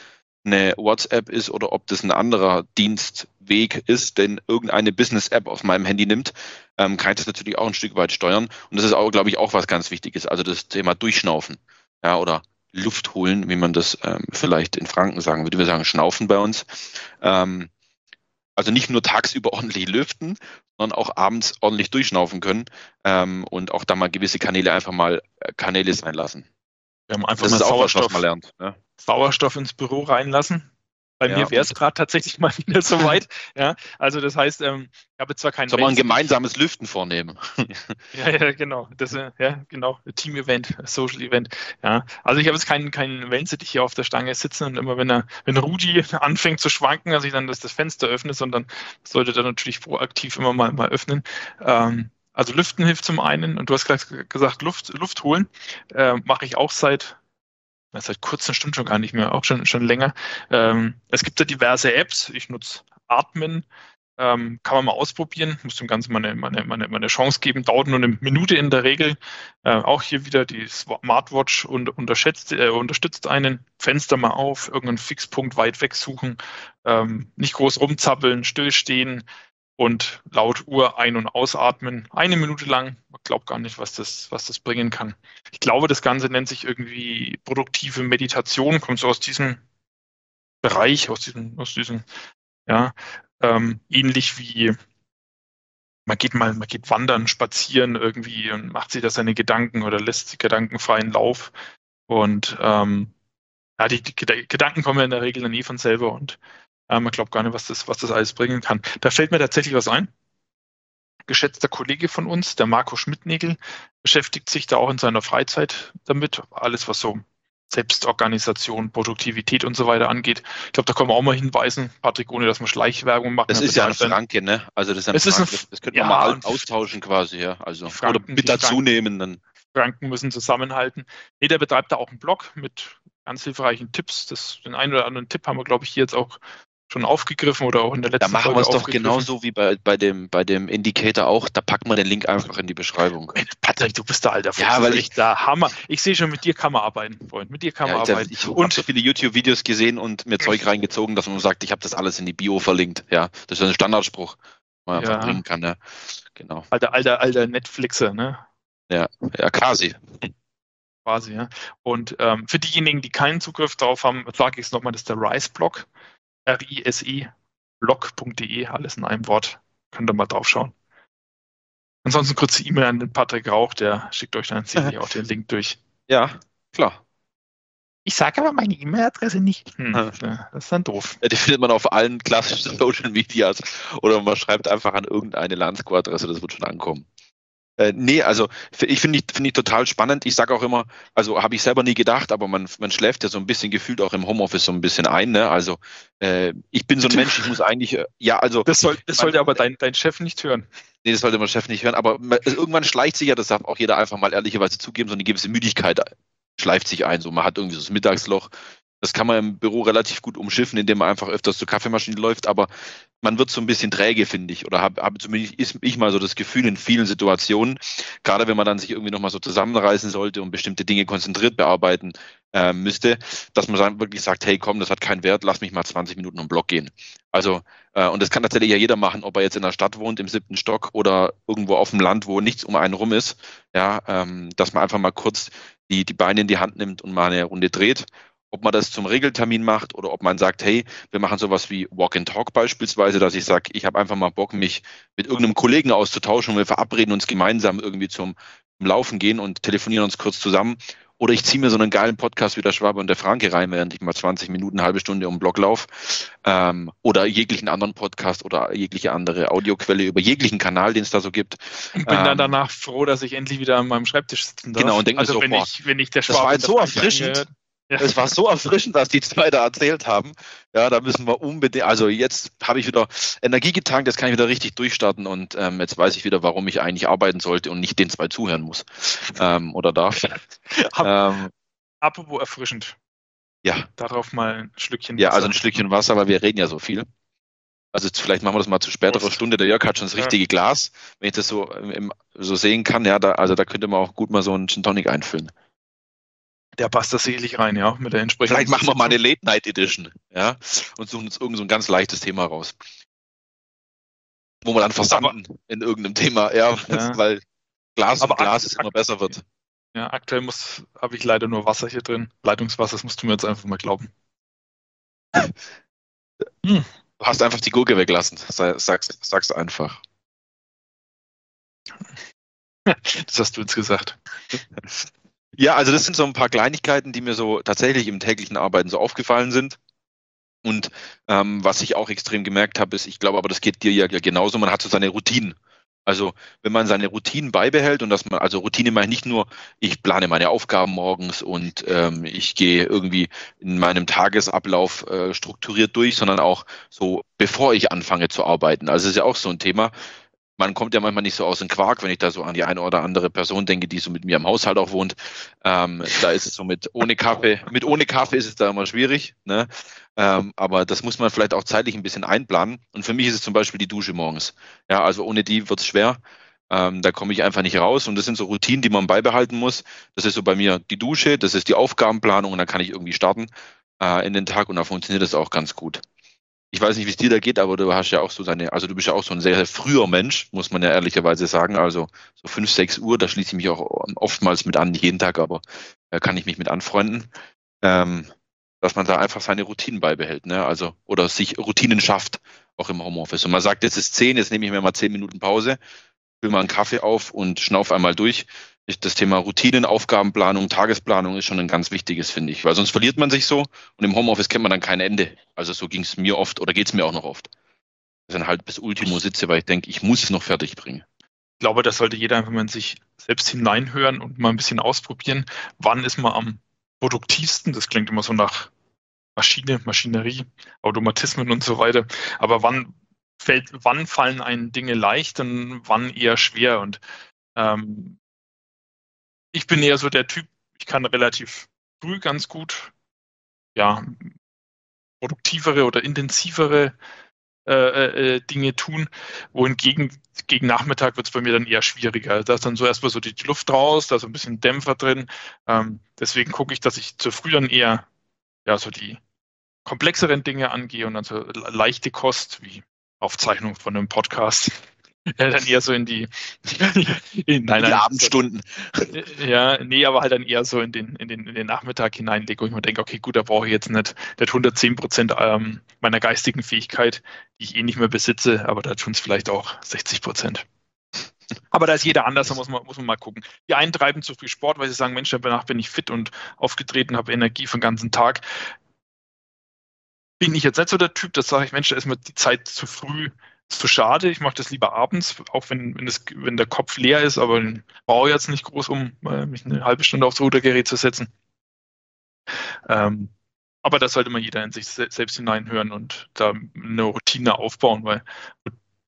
eine WhatsApp ist oder ob das ein anderer Dienstweg ist, den irgendeine Business-App auf meinem Handy nimmt, ähm, kann ich das natürlich auch ein Stück weit steuern. Und das ist auch, glaube ich, auch was ganz Wichtiges. Also das Thema Durchschnaufen, ja, oder Luft holen, wie man das ähm, vielleicht in Franken sagen würde. Wir sagen Schnaufen bei uns. Ähm, also nicht nur tagsüber ordentlich lüften, sondern auch abends ordentlich durchschnaufen können ähm, und auch da mal gewisse Kanäle einfach mal äh, Kanäle sein lassen. Wir haben einfach das mal Sauerstoff, was, was man lernt. Ne? Sauerstoff ins Büro reinlassen. Bei ja, mir wäre es gerade tatsächlich mal wieder so weit. ja, also das heißt, ähm, ich habe zwar keinen. Soll man ein gemeinsames Lüften vornehmen? ja, ja, genau. Das, äh, ja, genau. Team-Event, Social-Event. Ja, also ich habe jetzt keinen keinen Wellensittich hier auf der Stange sitzen und immer wenn er, wenn Rudi anfängt zu schwanken, dass ich dann das, das Fenster öffne, sondern sollte er natürlich proaktiv immer mal mal öffnen. Ähm, also Lüften hilft zum einen und du hast gesagt Luft Luft holen äh, mache ich auch seit seit kurzem stimmt schon gar nicht mehr, auch schon, schon länger. Ähm, es gibt ja diverse Apps. Ich nutze Atmen. Ähm, kann man mal ausprobieren. Muss dem Ganzen mal eine, mal eine, mal eine Chance geben. Dauert nur eine Minute in der Regel. Äh, auch hier wieder die Smartwatch und, unterschätzt, äh, unterstützt einen. Fenster mal auf, irgendeinen Fixpunkt weit weg suchen. Ähm, nicht groß rumzappeln, stillstehen und laut Uhr ein- und ausatmen. Eine Minute lang. Man glaubt gar nicht, was das, was das bringen kann. Ich glaube, das Ganze nennt sich irgendwie produktive Meditation, kommt so aus diesem Bereich, aus diesem, aus diesem, ja, ähm, ähnlich wie man geht mal, man geht wandern, spazieren irgendwie und macht sich da seine Gedanken oder lässt sich gedankenfreien Lauf. Und ähm, ja, die, die Gedanken kommen ja in der Regel dann eh von selber und äh, man glaubt gar nicht, was das, was das alles bringen kann. Da fällt mir tatsächlich was ein. Geschätzter Kollege von uns, der Marco Schmidtnägel, beschäftigt sich da auch in seiner Freizeit damit. Alles, was so Selbstorganisation, Produktivität und so weiter angeht. Ich glaube, da können wir auch mal hinweisen, Patrick, ohne dass man Schleichwerbung macht. Das ist ja ein Franke, ne? Also das ist ein es Franke. Ist ein, das könnte ja, man mal austauschen quasi, ja. Also Franken, oder mit dazu nehmen dann. Franken müssen zusammenhalten. Nee, der betreibt da auch einen Blog mit ganz hilfreichen Tipps. Das, den einen oder anderen Tipp haben wir, glaube ich, hier jetzt auch schon aufgegriffen oder auch in der letzten Da machen wir es doch genauso wie bei, bei, dem, bei dem Indicator auch. Da packen wir den Link einfach in die Beschreibung. Patrick, du bist der alter Fuchs. Ja, weil ich da Hammer. Ich sehe schon, mit dir kann man arbeiten, Freund. Mit dir kann man ja, arbeiten. Ich habe so viele YouTube-Videos gesehen und mir Zeug reingezogen, dass man sagt, ich habe das alles in die Bio verlinkt. Ja, das ist ein Standardspruch, den man ja. einfach bringen kann. Ja. Genau. Alter, alter, alter Netflixer, ne? Ja, ja, quasi. Quasi, ja. Und ähm, für diejenigen, die keinen Zugriff darauf haben, sage ich es nochmal, das ist der Rise-Blog. R-I-S-E, blog.de, alles in einem Wort. Könnt ihr mal draufschauen. Ansonsten kurze E-Mail an den Patrick Rauch, der schickt euch dann sicherlich auch den Link durch. Ja, klar. Ich sage aber meine E-Mail-Adresse nicht. Hm, das ist dann doof. Ja, die findet man auf allen klassischen Social Medias oder man schreibt einfach an irgendeine Landsco-Adresse, das wird schon ankommen. Äh, nee, also ich finde ich, find ich total spannend. Ich sage auch immer, also habe ich selber nie gedacht, aber man, man schläft ja so ein bisschen gefühlt auch im Homeoffice so ein bisschen ein. Ne? Also äh, ich bin so ein Mensch, ich muss eigentlich, äh, ja, also. Das, soll, das sollte aber dein, dein Chef nicht hören. Nee, das sollte mein Chef nicht hören, aber also irgendwann schleicht sich ja, das darf auch jeder einfach mal ehrlicherweise zugeben, so eine gewisse Müdigkeit schleift sich ein. So, man hat irgendwie so das Mittagsloch, das kann man im Büro relativ gut umschiffen, indem man einfach öfters zur Kaffeemaschine läuft, aber man wird so ein bisschen träge, finde ich. Oder habe hab zumindest ist ich mal so das Gefühl in vielen Situationen, gerade wenn man dann sich irgendwie nochmal so zusammenreißen sollte und bestimmte Dinge konzentriert bearbeiten äh, müsste, dass man dann wirklich sagt, hey komm, das hat keinen Wert, lass mich mal 20 Minuten um Block gehen. Also, äh, und das kann tatsächlich ja jeder machen, ob er jetzt in der Stadt wohnt, im siebten Stock oder irgendwo auf dem Land, wo nichts um einen rum ist. Ja, ähm, dass man einfach mal kurz die, die Beine in die Hand nimmt und mal eine Runde dreht ob man das zum Regeltermin macht oder ob man sagt, hey, wir machen sowas wie Walk and Talk beispielsweise, dass ich sage, ich habe einfach mal Bock, mich mit irgendeinem Kollegen auszutauschen und wir verabreden uns gemeinsam irgendwie zum Laufen gehen und telefonieren uns kurz zusammen. Oder ich ziehe mir so einen geilen Podcast wie der Schwabe und der Franke rein, während ich mal 20 Minuten, eine halbe Stunde um den Block laufe. Ähm, oder jeglichen anderen Podcast oder jegliche andere Audioquelle über jeglichen Kanal, den es da so gibt. Und bin ähm, dann danach froh, dass ich endlich wieder an meinem Schreibtisch sitzen darf. Genau, und denke also so, wenn, boah, ich, wenn ich der Schwabe das war jetzt so erfrischend. Es war so erfrischend, was die zwei da erzählt haben. Ja, da müssen wir unbedingt, also jetzt habe ich wieder Energie getankt, jetzt kann ich wieder richtig durchstarten und ähm, jetzt weiß ich wieder, warum ich eigentlich arbeiten sollte und nicht den zwei zuhören muss ähm, oder darf. ähm, Apropos erfrischend. Ja. Darauf mal ein Schlückchen Wasser. Ja, also ein Schlückchen Wasser, weil wir reden ja so viel. Also vielleicht machen wir das mal zu späterer. Stunde. Der Jörg hat schon das richtige ja. Glas, wenn ich das so, so sehen kann. Ja, da, also da könnte man auch gut mal so einen Gin Tonic einfüllen. Der passt da sicherlich rein, ja, mit der entsprechenden. Vielleicht machen wir mal eine Late Night Edition, ja, und suchen uns irgend so ein ganz leichtes Thema raus. Wo wir dann versanden aber, in irgendeinem Thema, ja, ja. weil Glas aber und Glas es immer besser wird. Ja, aktuell muss, habe ich leider nur Wasser hier drin. Leitungswasser, das musst du mir jetzt einfach mal glauben. Hm. Du hast einfach die Gurke weglassen, sag's, sag's einfach. Das hast du jetzt gesagt. Ja, also das sind so ein paar Kleinigkeiten, die mir so tatsächlich im täglichen Arbeiten so aufgefallen sind. Und ähm, was ich auch extrem gemerkt habe, ist, ich glaube, aber das geht dir ja genauso, man hat so seine Routinen. Also wenn man seine Routinen beibehält und dass man, also Routine meine ich nicht nur, ich plane meine Aufgaben morgens und ähm, ich gehe irgendwie in meinem Tagesablauf äh, strukturiert durch, sondern auch so, bevor ich anfange zu arbeiten. Also das ist ja auch so ein Thema man kommt ja manchmal nicht so aus dem Quark, wenn ich da so an die eine oder andere Person denke, die so mit mir im Haushalt auch wohnt. Ähm, da ist es so mit ohne Kaffee, mit ohne Kaffee ist es da immer schwierig. Ne? Ähm, aber das muss man vielleicht auch zeitlich ein bisschen einplanen. Und für mich ist es zum Beispiel die Dusche morgens. Ja, also ohne die wird es schwer. Ähm, da komme ich einfach nicht raus. Und das sind so Routinen, die man beibehalten muss. Das ist so bei mir die Dusche, das ist die Aufgabenplanung und dann kann ich irgendwie starten äh, in den Tag und da funktioniert das auch ganz gut ich weiß nicht, wie es dir da geht, aber du hast ja auch so deine, also du bist ja auch so ein sehr, sehr früher Mensch, muss man ja ehrlicherweise sagen. Also so fünf, sechs Uhr, da schließe ich mich auch oftmals mit an, nicht jeden Tag, aber da kann ich mich mit anfreunden. Ähm, dass man da einfach seine Routinen beibehält, ne? Also, oder sich Routinen schafft, auch im Homeoffice. Und man sagt, jetzt ist zehn, jetzt nehme ich mir mal zehn Minuten Pause, fülle mal einen Kaffee auf und schnauf einmal durch das Thema Routinen, Aufgabenplanung, Tagesplanung ist schon ein ganz wichtiges, finde ich. Weil sonst verliert man sich so und im Homeoffice kennt man dann kein Ende. Also so ging es mir oft oder geht es mir auch noch oft. Ich dann halt bis Ultimo sitze, weil ich denke, ich muss es noch fertig bringen. Ich glaube, das sollte jeder einfach mal in sich selbst hineinhören und mal ein bisschen ausprobieren. Wann ist man am produktivsten? Das klingt immer so nach Maschine, Maschinerie, Automatismen und so weiter. Aber wann fällt, wann fallen einen Dinge leicht und wann eher schwer? Und ähm, ich bin eher so der Typ, ich kann relativ früh ganz gut, ja, produktivere oder intensivere äh, äh, äh Dinge tun, wohingegen gegen Nachmittag wird es bei mir dann eher schwieriger. Da ist dann so erstmal so die Luft raus, da ist ein bisschen Dämpfer drin. Ähm, deswegen gucke ich, dass ich zu früh dann eher ja, so die komplexeren Dinge angehe und dann so leichte Kost wie Aufzeichnung von einem Podcast ja, dann eher so in die, in, nein, die Abendstunden. Ja, nee, aber halt dann eher so in den, in den, in den Nachmittag hineinlege, wo ich mir denke, okay, gut, da brauche ich jetzt nicht, nicht 110 Prozent ähm, meiner geistigen Fähigkeit, die ich eh nicht mehr besitze, aber da tun es vielleicht auch 60 Prozent. Aber da ist jeder anders, da muss man, muss man mal gucken. Die einen treiben zu viel Sport, weil sie sagen, Mensch, danach bin ich fit und aufgetreten, habe Energie für den ganzen Tag. Bin ich jetzt nicht so der Typ, das sage ich, Mensch, da ist mir die Zeit zu früh zu schade. Ich mache das lieber abends, auch wenn, wenn, das, wenn der Kopf leer ist, aber ich brauche jetzt nicht groß, um äh, mich eine halbe Stunde aufs Rudergerät zu setzen. Ähm, aber das sollte man jeder in sich selbst hineinhören und da eine Routine aufbauen, weil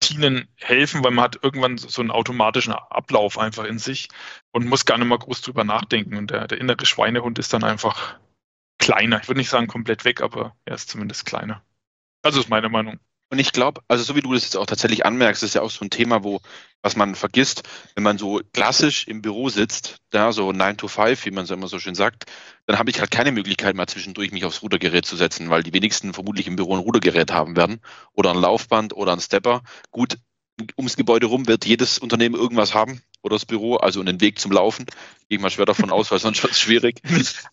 Routinen helfen, weil man hat irgendwann so einen automatischen Ablauf einfach in sich und muss gar nicht mal groß drüber nachdenken. Und der, der innere Schweinehund ist dann einfach kleiner. Ich würde nicht sagen komplett weg, aber er ist zumindest kleiner. Also ist meine Meinung. Und ich glaube, also so wie du das jetzt auch tatsächlich anmerkst, ist ja auch so ein Thema, wo, was man vergisst, wenn man so klassisch im Büro sitzt, da so 9 to 5, wie man es immer so schön sagt, dann habe ich halt keine Möglichkeit mal zwischendurch mich aufs Rudergerät zu setzen, weil die wenigsten vermutlich im Büro ein Rudergerät haben werden oder ein Laufband oder ein Stepper. Gut, ums Gebäude rum wird jedes Unternehmen irgendwas haben oder das Büro, also einen Weg zum Laufen. Gehe ich mal schwer davon aus, weil sonst wird es schwierig.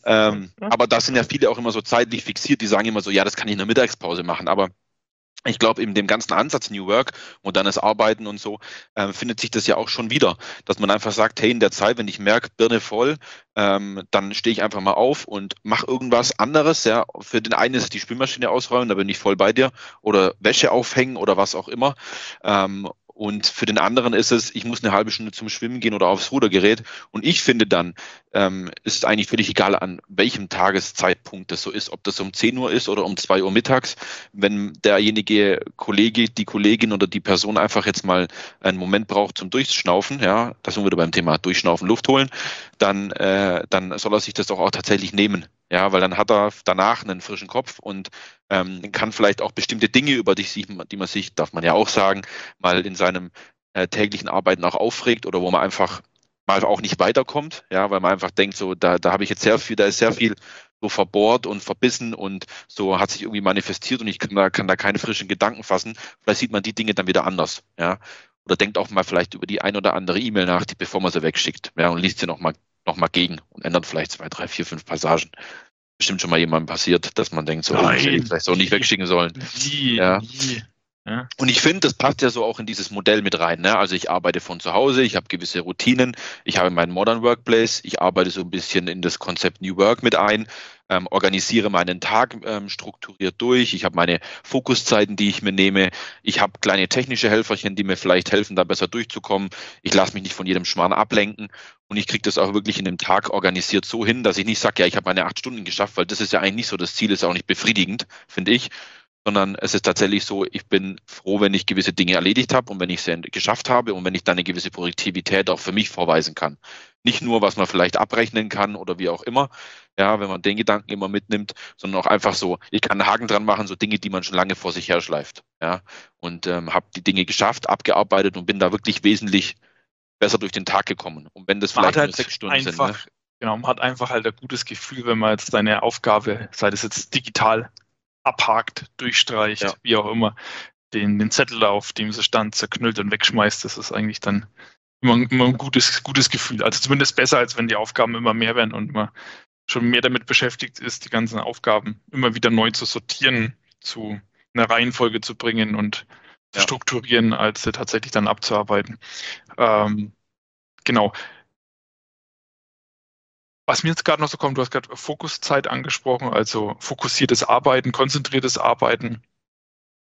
ähm, aber da sind ja viele auch immer so zeitlich fixiert, die sagen immer so, ja, das kann ich in der Mittagspause machen, aber ich glaube, in dem ganzen Ansatz New Work, modernes Arbeiten und so, äh, findet sich das ja auch schon wieder, dass man einfach sagt, hey, in der Zeit, wenn ich merke, Birne voll, ähm, dann stehe ich einfach mal auf und mache irgendwas anderes. Ja, für den einen ist es die Spülmaschine ausräumen, da bin ich voll bei dir, oder Wäsche aufhängen oder was auch immer. Ähm, und für den anderen ist es, ich muss eine halbe Stunde zum Schwimmen gehen oder aufs Rudergerät. Und ich finde dann, ähm, ist eigentlich völlig egal, an welchem Tageszeitpunkt das so ist, ob das um 10 Uhr ist oder um 2 Uhr mittags. Wenn derjenige Kollege, die Kollegin oder die Person einfach jetzt mal einen Moment braucht zum Durchschnaufen, ja, da sind wir beim Thema Durchschnaufen, Luft holen, dann, äh, dann soll er sich das doch auch tatsächlich nehmen. Ja, weil dann hat er danach einen frischen Kopf und ähm, kann vielleicht auch bestimmte Dinge, über die, sich, die man sich, darf man ja auch sagen, mal in seinem äh, täglichen Arbeiten auch aufregt oder wo man einfach mal auch nicht weiterkommt, ja, weil man einfach denkt, so, da, da habe ich jetzt sehr viel, da ist sehr viel so verbohrt und verbissen und so hat sich irgendwie manifestiert und ich kann da, kann da keine frischen Gedanken fassen. Vielleicht sieht man die Dinge dann wieder anders, ja. Oder denkt auch mal vielleicht über die ein oder andere E-Mail nach, die, bevor man sie wegschickt, ja, und liest sie nochmal noch mal gegen und ändert vielleicht zwei, drei, vier, fünf Passagen bestimmt schon mal jemandem passiert, dass man denkt, so, Nein, oh, ich vielleicht auch nicht wegschicken sollen. Nie, ja. nie. Und ich finde, das passt ja so auch in dieses Modell mit rein. Ne? Also ich arbeite von zu Hause, ich habe gewisse Routinen, ich habe meinen Modern Workplace, ich arbeite so ein bisschen in das Konzept New Work mit ein, ähm, organisiere meinen Tag ähm, strukturiert durch, ich habe meine Fokuszeiten, die ich mir nehme, ich habe kleine technische Helferchen, die mir vielleicht helfen, da besser durchzukommen. Ich lasse mich nicht von jedem Schmarrn ablenken und ich kriege das auch wirklich in dem Tag organisiert so hin, dass ich nicht sage, ja, ich habe meine acht Stunden geschafft, weil das ist ja eigentlich nicht so, das Ziel ist auch nicht befriedigend, finde ich, sondern es ist tatsächlich so, ich bin froh, wenn ich gewisse Dinge erledigt habe und wenn ich sie geschafft habe und wenn ich dann eine gewisse Produktivität auch für mich vorweisen kann. Nicht nur, was man vielleicht abrechnen kann oder wie auch immer, ja, wenn man den Gedanken immer mitnimmt, sondern auch einfach so, ich kann einen Haken dran machen, so Dinge, die man schon lange vor sich herschleift, ja, und ähm, habe die Dinge geschafft, abgearbeitet und bin da wirklich wesentlich besser durch den Tag gekommen. Und wenn das man vielleicht halt nur sechs Stunden sind. Ne? Genau, man hat einfach halt ein gutes Gefühl, wenn man jetzt seine Aufgabe, sei das jetzt digital abhakt, durchstreicht, ja. wie auch immer, den, den Zettel, auf dem sie stand, zerknüllt und wegschmeißt, das ist eigentlich dann immer, immer ein gutes, gutes Gefühl. Also zumindest besser, als wenn die Aufgaben immer mehr werden und man schon mehr damit beschäftigt ist, die ganzen Aufgaben immer wieder neu zu sortieren, zu einer Reihenfolge zu bringen und ja. strukturieren, als sie tatsächlich dann abzuarbeiten. Ähm, genau. Was mir jetzt gerade noch so kommt, du hast gerade Fokuszeit angesprochen, also fokussiertes Arbeiten, konzentriertes Arbeiten,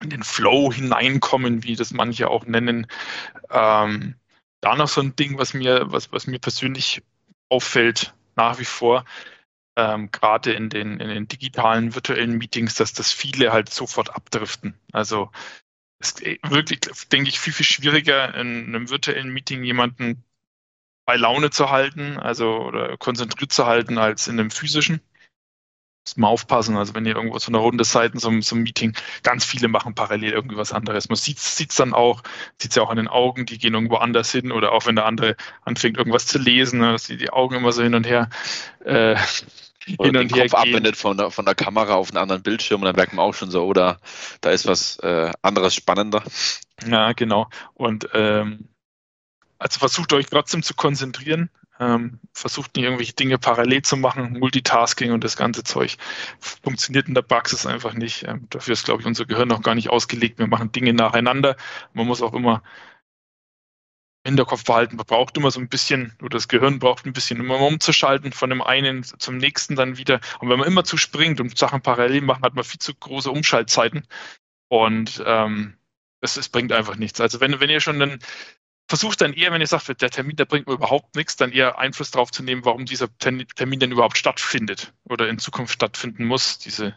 in den Flow hineinkommen, wie das manche auch nennen. Ähm, da noch so ein Ding, was mir, was, was mir persönlich auffällt, nach wie vor, ähm, gerade in den, in den digitalen virtuellen Meetings, dass das viele halt sofort abdriften. Also es ist wirklich, denke ich, viel, viel schwieriger, in einem virtuellen Meeting jemanden bei Laune zu halten, also oder konzentriert zu halten, als in einem physischen. Muss mal aufpassen, also wenn ihr irgendwo so eine Runde seid in so, so einem Meeting, ganz viele machen parallel irgendwie was anderes. Man sieht es dann auch, sieht es ja auch an den Augen, die gehen irgendwo anders hin oder auch wenn der andere anfängt, irgendwas zu lesen, ne, dass die, die Augen immer so hin und her äh, oder hin und her Kopf gehen. abwendet von der, von der Kamera auf einen anderen Bildschirm und dann merkt man auch schon so, oder da ist was äh, anderes spannender. Ja, genau. Und ähm, also versucht euch trotzdem zu konzentrieren. Ähm, versucht nicht irgendwelche Dinge parallel zu machen, Multitasking und das ganze Zeug funktioniert in der Praxis einfach nicht. Ähm, dafür ist, glaube ich, unser Gehirn noch gar nicht ausgelegt. Wir machen Dinge nacheinander. Man muss auch immer im Hinterkopf behalten, man braucht immer so ein bisschen, oder das Gehirn braucht ein bisschen, immer umzuschalten von dem einen zum nächsten dann wieder. Und wenn man immer zu springt und Sachen parallel macht, hat man viel zu große Umschaltzeiten. Und ähm, es, es bringt einfach nichts. Also wenn, wenn ihr schon einen versucht dann eher, wenn ihr sagt, der Termin, der bringt mir überhaupt nichts, dann eher Einfluss darauf zu nehmen, warum dieser Termin denn überhaupt stattfindet oder in Zukunft stattfinden muss, diese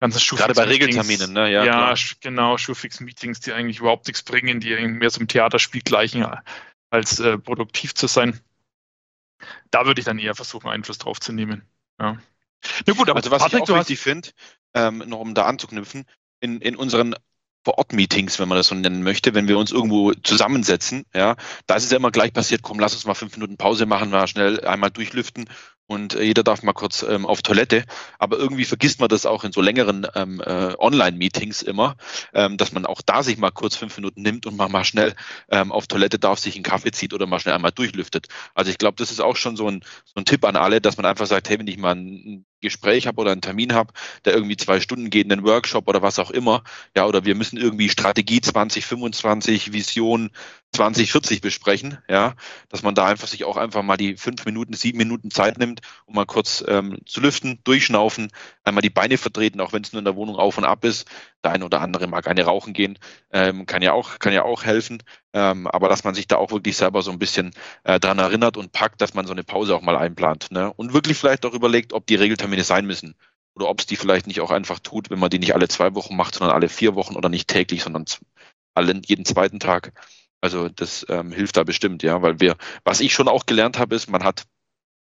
ganzen Schulfix Gerade bei Regelterminen, ne? Ja, ja genau, Schulfix-Meetings, die eigentlich überhaupt nichts bringen, die mehr zum Theaterspiel gleichen, als äh, produktiv zu sein. Da würde ich dann eher versuchen, Einfluss drauf zu nehmen. Ja. Na gut, aber also was Patrick, ich auch wichtig finde, ähm, noch um da anzuknüpfen, in, in unseren vor-Ort-Meetings, wenn man das so nennen möchte, wenn wir uns irgendwo zusammensetzen, ja, da ist es ja immer gleich passiert, komm, lass uns mal fünf Minuten Pause machen, mal schnell einmal durchlüften und äh, jeder darf mal kurz ähm, auf Toilette. Aber irgendwie vergisst man das auch in so längeren ähm, äh, Online-Meetings immer, ähm, dass man auch da sich mal kurz fünf Minuten nimmt und mal, mal schnell ähm, auf Toilette darf, sich einen Kaffee zieht oder mal schnell einmal durchlüftet. Also ich glaube, das ist auch schon so ein, so ein Tipp an alle, dass man einfach sagt, hey, wenn ich mal ein Gespräch habe oder einen Termin habe, der irgendwie zwei Stunden geht, einen Workshop oder was auch immer, ja, oder wir müssen irgendwie Strategie 2025, Vision 2040 besprechen, ja, dass man da einfach sich auch einfach mal die fünf Minuten, sieben Minuten Zeit nimmt, um mal kurz ähm, zu lüften, durchschnaufen, einmal die Beine vertreten, auch wenn es nur in der Wohnung auf und ab ist. Der eine oder andere mag eine rauchen gehen, ähm, kann ja auch, kann ja auch helfen. Ähm, aber dass man sich da auch wirklich selber so ein bisschen äh, dran erinnert und packt, dass man so eine Pause auch mal einplant. Ne? Und wirklich vielleicht auch überlegt, ob die Regeltermine sein müssen. Oder ob es die vielleicht nicht auch einfach tut, wenn man die nicht alle zwei Wochen macht, sondern alle vier Wochen oder nicht täglich, sondern alle, jeden zweiten Tag. Also das ähm, hilft da bestimmt, ja, weil wir, was ich schon auch gelernt habe, ist, man hat,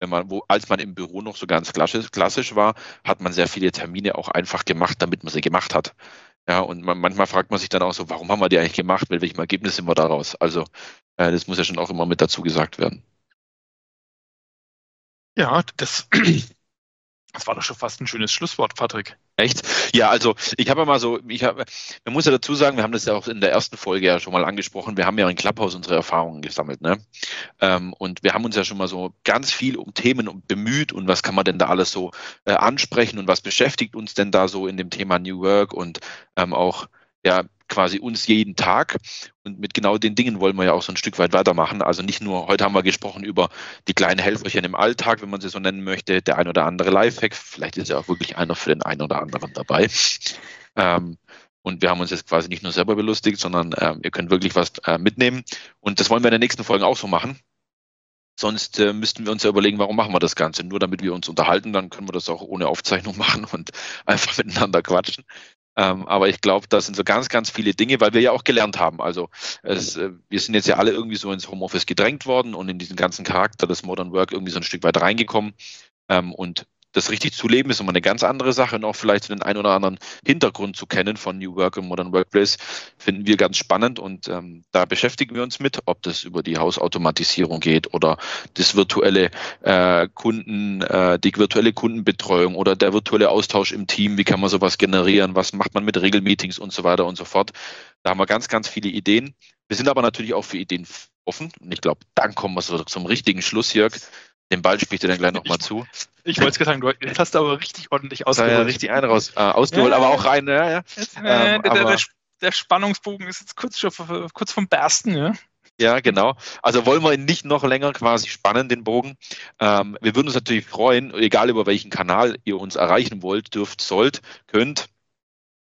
wenn man, wo, als man im Büro noch so ganz klassisch, klassisch war, hat man sehr viele Termine auch einfach gemacht, damit man sie gemacht hat. Ja, und man, manchmal fragt man sich dann auch so, warum haben wir die eigentlich gemacht? Mit welchem Ergebnis sind wir daraus? Also, äh, das muss ja schon auch immer mit dazu gesagt werden. Ja, das, das war doch schon fast ein schönes Schlusswort, Patrick. Echt? Ja, also ich habe ja mal so, ich habe, man muss ja dazu sagen, wir haben das ja auch in der ersten Folge ja schon mal angesprochen, wir haben ja in Clubhouse unsere Erfahrungen gesammelt, ne? Ähm, und wir haben uns ja schon mal so ganz viel um Themen bemüht und was kann man denn da alles so äh, ansprechen und was beschäftigt uns denn da so in dem Thema New Work und ähm, auch ja quasi uns jeden Tag. Und mit genau den Dingen wollen wir ja auch so ein Stück weit weitermachen. Also nicht nur, heute haben wir gesprochen über die kleinen Helferchen im Alltag, wenn man sie so nennen möchte, der ein oder andere Lifehack. Vielleicht ist ja auch wirklich einer für den einen oder anderen dabei. Ähm, und wir haben uns jetzt quasi nicht nur selber belustigt, sondern ähm, ihr könnt wirklich was äh, mitnehmen. Und das wollen wir in den nächsten Folgen auch so machen. Sonst äh, müssten wir uns ja überlegen, warum machen wir das Ganze? Nur damit wir uns unterhalten, dann können wir das auch ohne Aufzeichnung machen und einfach miteinander quatschen. Ähm, aber ich glaube, das sind so ganz, ganz viele Dinge, weil wir ja auch gelernt haben. Also es, äh, wir sind jetzt ja alle irgendwie so ins Homeoffice gedrängt worden und in diesen ganzen Charakter des Modern Work irgendwie so ein Stück weit reingekommen. Ähm, und das richtig zu leben ist immer eine ganz andere Sache und auch vielleicht den einen oder anderen Hintergrund zu kennen von New Work und Modern Workplace finden wir ganz spannend und ähm, da beschäftigen wir uns mit, ob das über die Hausautomatisierung geht oder das virtuelle äh, Kunden, äh, die virtuelle Kundenbetreuung oder der virtuelle Austausch im Team, wie kann man sowas generieren, was macht man mit Regelmeetings und so weiter und so fort. Da haben wir ganz, ganz viele Ideen. Wir sind aber natürlich auch für Ideen offen und ich glaube, dann kommen wir so zum richtigen Schluss, Jörg. Den Ball spielt dir dann gleich nochmal zu. Ich wollte es sagen, du hast aber richtig ordentlich ausgeholt. Ja, richtig einen raus, äh, ausgeholt, ja, aber auch rein. Ja, ja. Äh, ähm, der, der, der, Spannungsbogen ist jetzt kurz, kurz vom Bersten, ja. Ja, genau. Also wollen wir ihn nicht noch länger quasi spannen, den Bogen. Ähm, wir würden uns natürlich freuen, egal über welchen Kanal ihr uns erreichen wollt, dürft, sollt, könnt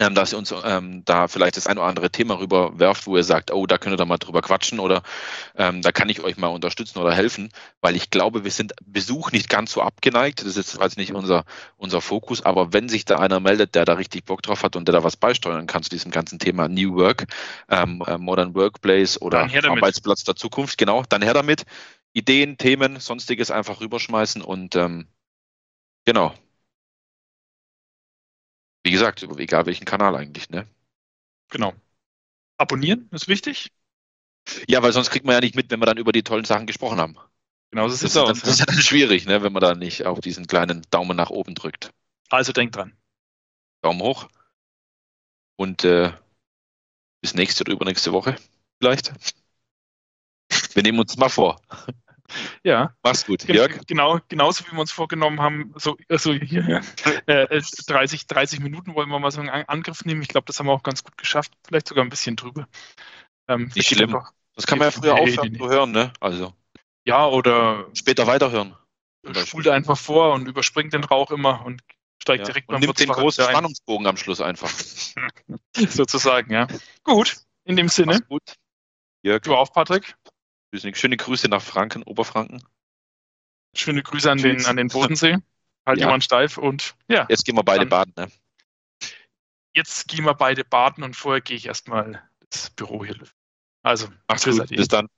ähm, dass ihr uns ähm, da vielleicht das ein oder andere Thema rüberwerft, wo ihr sagt, oh, da könnt ihr da mal drüber quatschen oder ähm, da kann ich euch mal unterstützen oder helfen, weil ich glaube, wir sind Besuch nicht ganz so abgeneigt. Das ist jetzt also nicht unser, unser Fokus, aber wenn sich da einer meldet, der da richtig Bock drauf hat und der da was beisteuern kann zu diesem ganzen Thema New Work, ähm, äh, Modern Workplace oder Arbeitsplatz der Zukunft, genau, dann her damit. Ideen, Themen, sonstiges einfach rüberschmeißen und ähm, genau, wie gesagt, egal welchen Kanal eigentlich, ne? Genau. Abonnieren ist wichtig. Ja, weil sonst kriegt man ja nicht mit, wenn wir dann über die tollen Sachen gesprochen haben. Genau, so sieht es aus. das ist ja dann schwierig, ne, wenn man da nicht auf diesen kleinen Daumen nach oben drückt. Also denkt dran. Daumen hoch. Und äh, bis nächste oder übernächste Woche vielleicht. Wir nehmen uns mal vor. Ja. Mach's gut, Jörg. Genau, genauso wie wir uns vorgenommen haben, so also hier, äh, 30, 30 Minuten wollen wir mal so einen Angriff nehmen. Ich glaube, das haben wir auch ganz gut geschafft. Vielleicht sogar ein bisschen drüber. Ähm, Nicht schlimm. Das kann man ja früher aufhören zu hören, ne? Also. Ja, oder später weiterhören. Spult einfach vor und überspringt den Rauch immer und steigt ja. direkt und beim nimmt den großen Spannungsbogen am Schluss einfach. Sozusagen, ja. Gut, in dem Sinne. Mach's gut. Jörg. Du auch, Patrick. Schöne Grüße nach Franken, Oberfranken. Schöne Grüße an den, an den Bodensee. Halt ja. jemand steif und ja. Jetzt gehen wir beide baden, ne? Jetzt gehen wir beide baden und vorher gehe ich erstmal das Büro hier lüften. Also, mach's gut. Bis dann.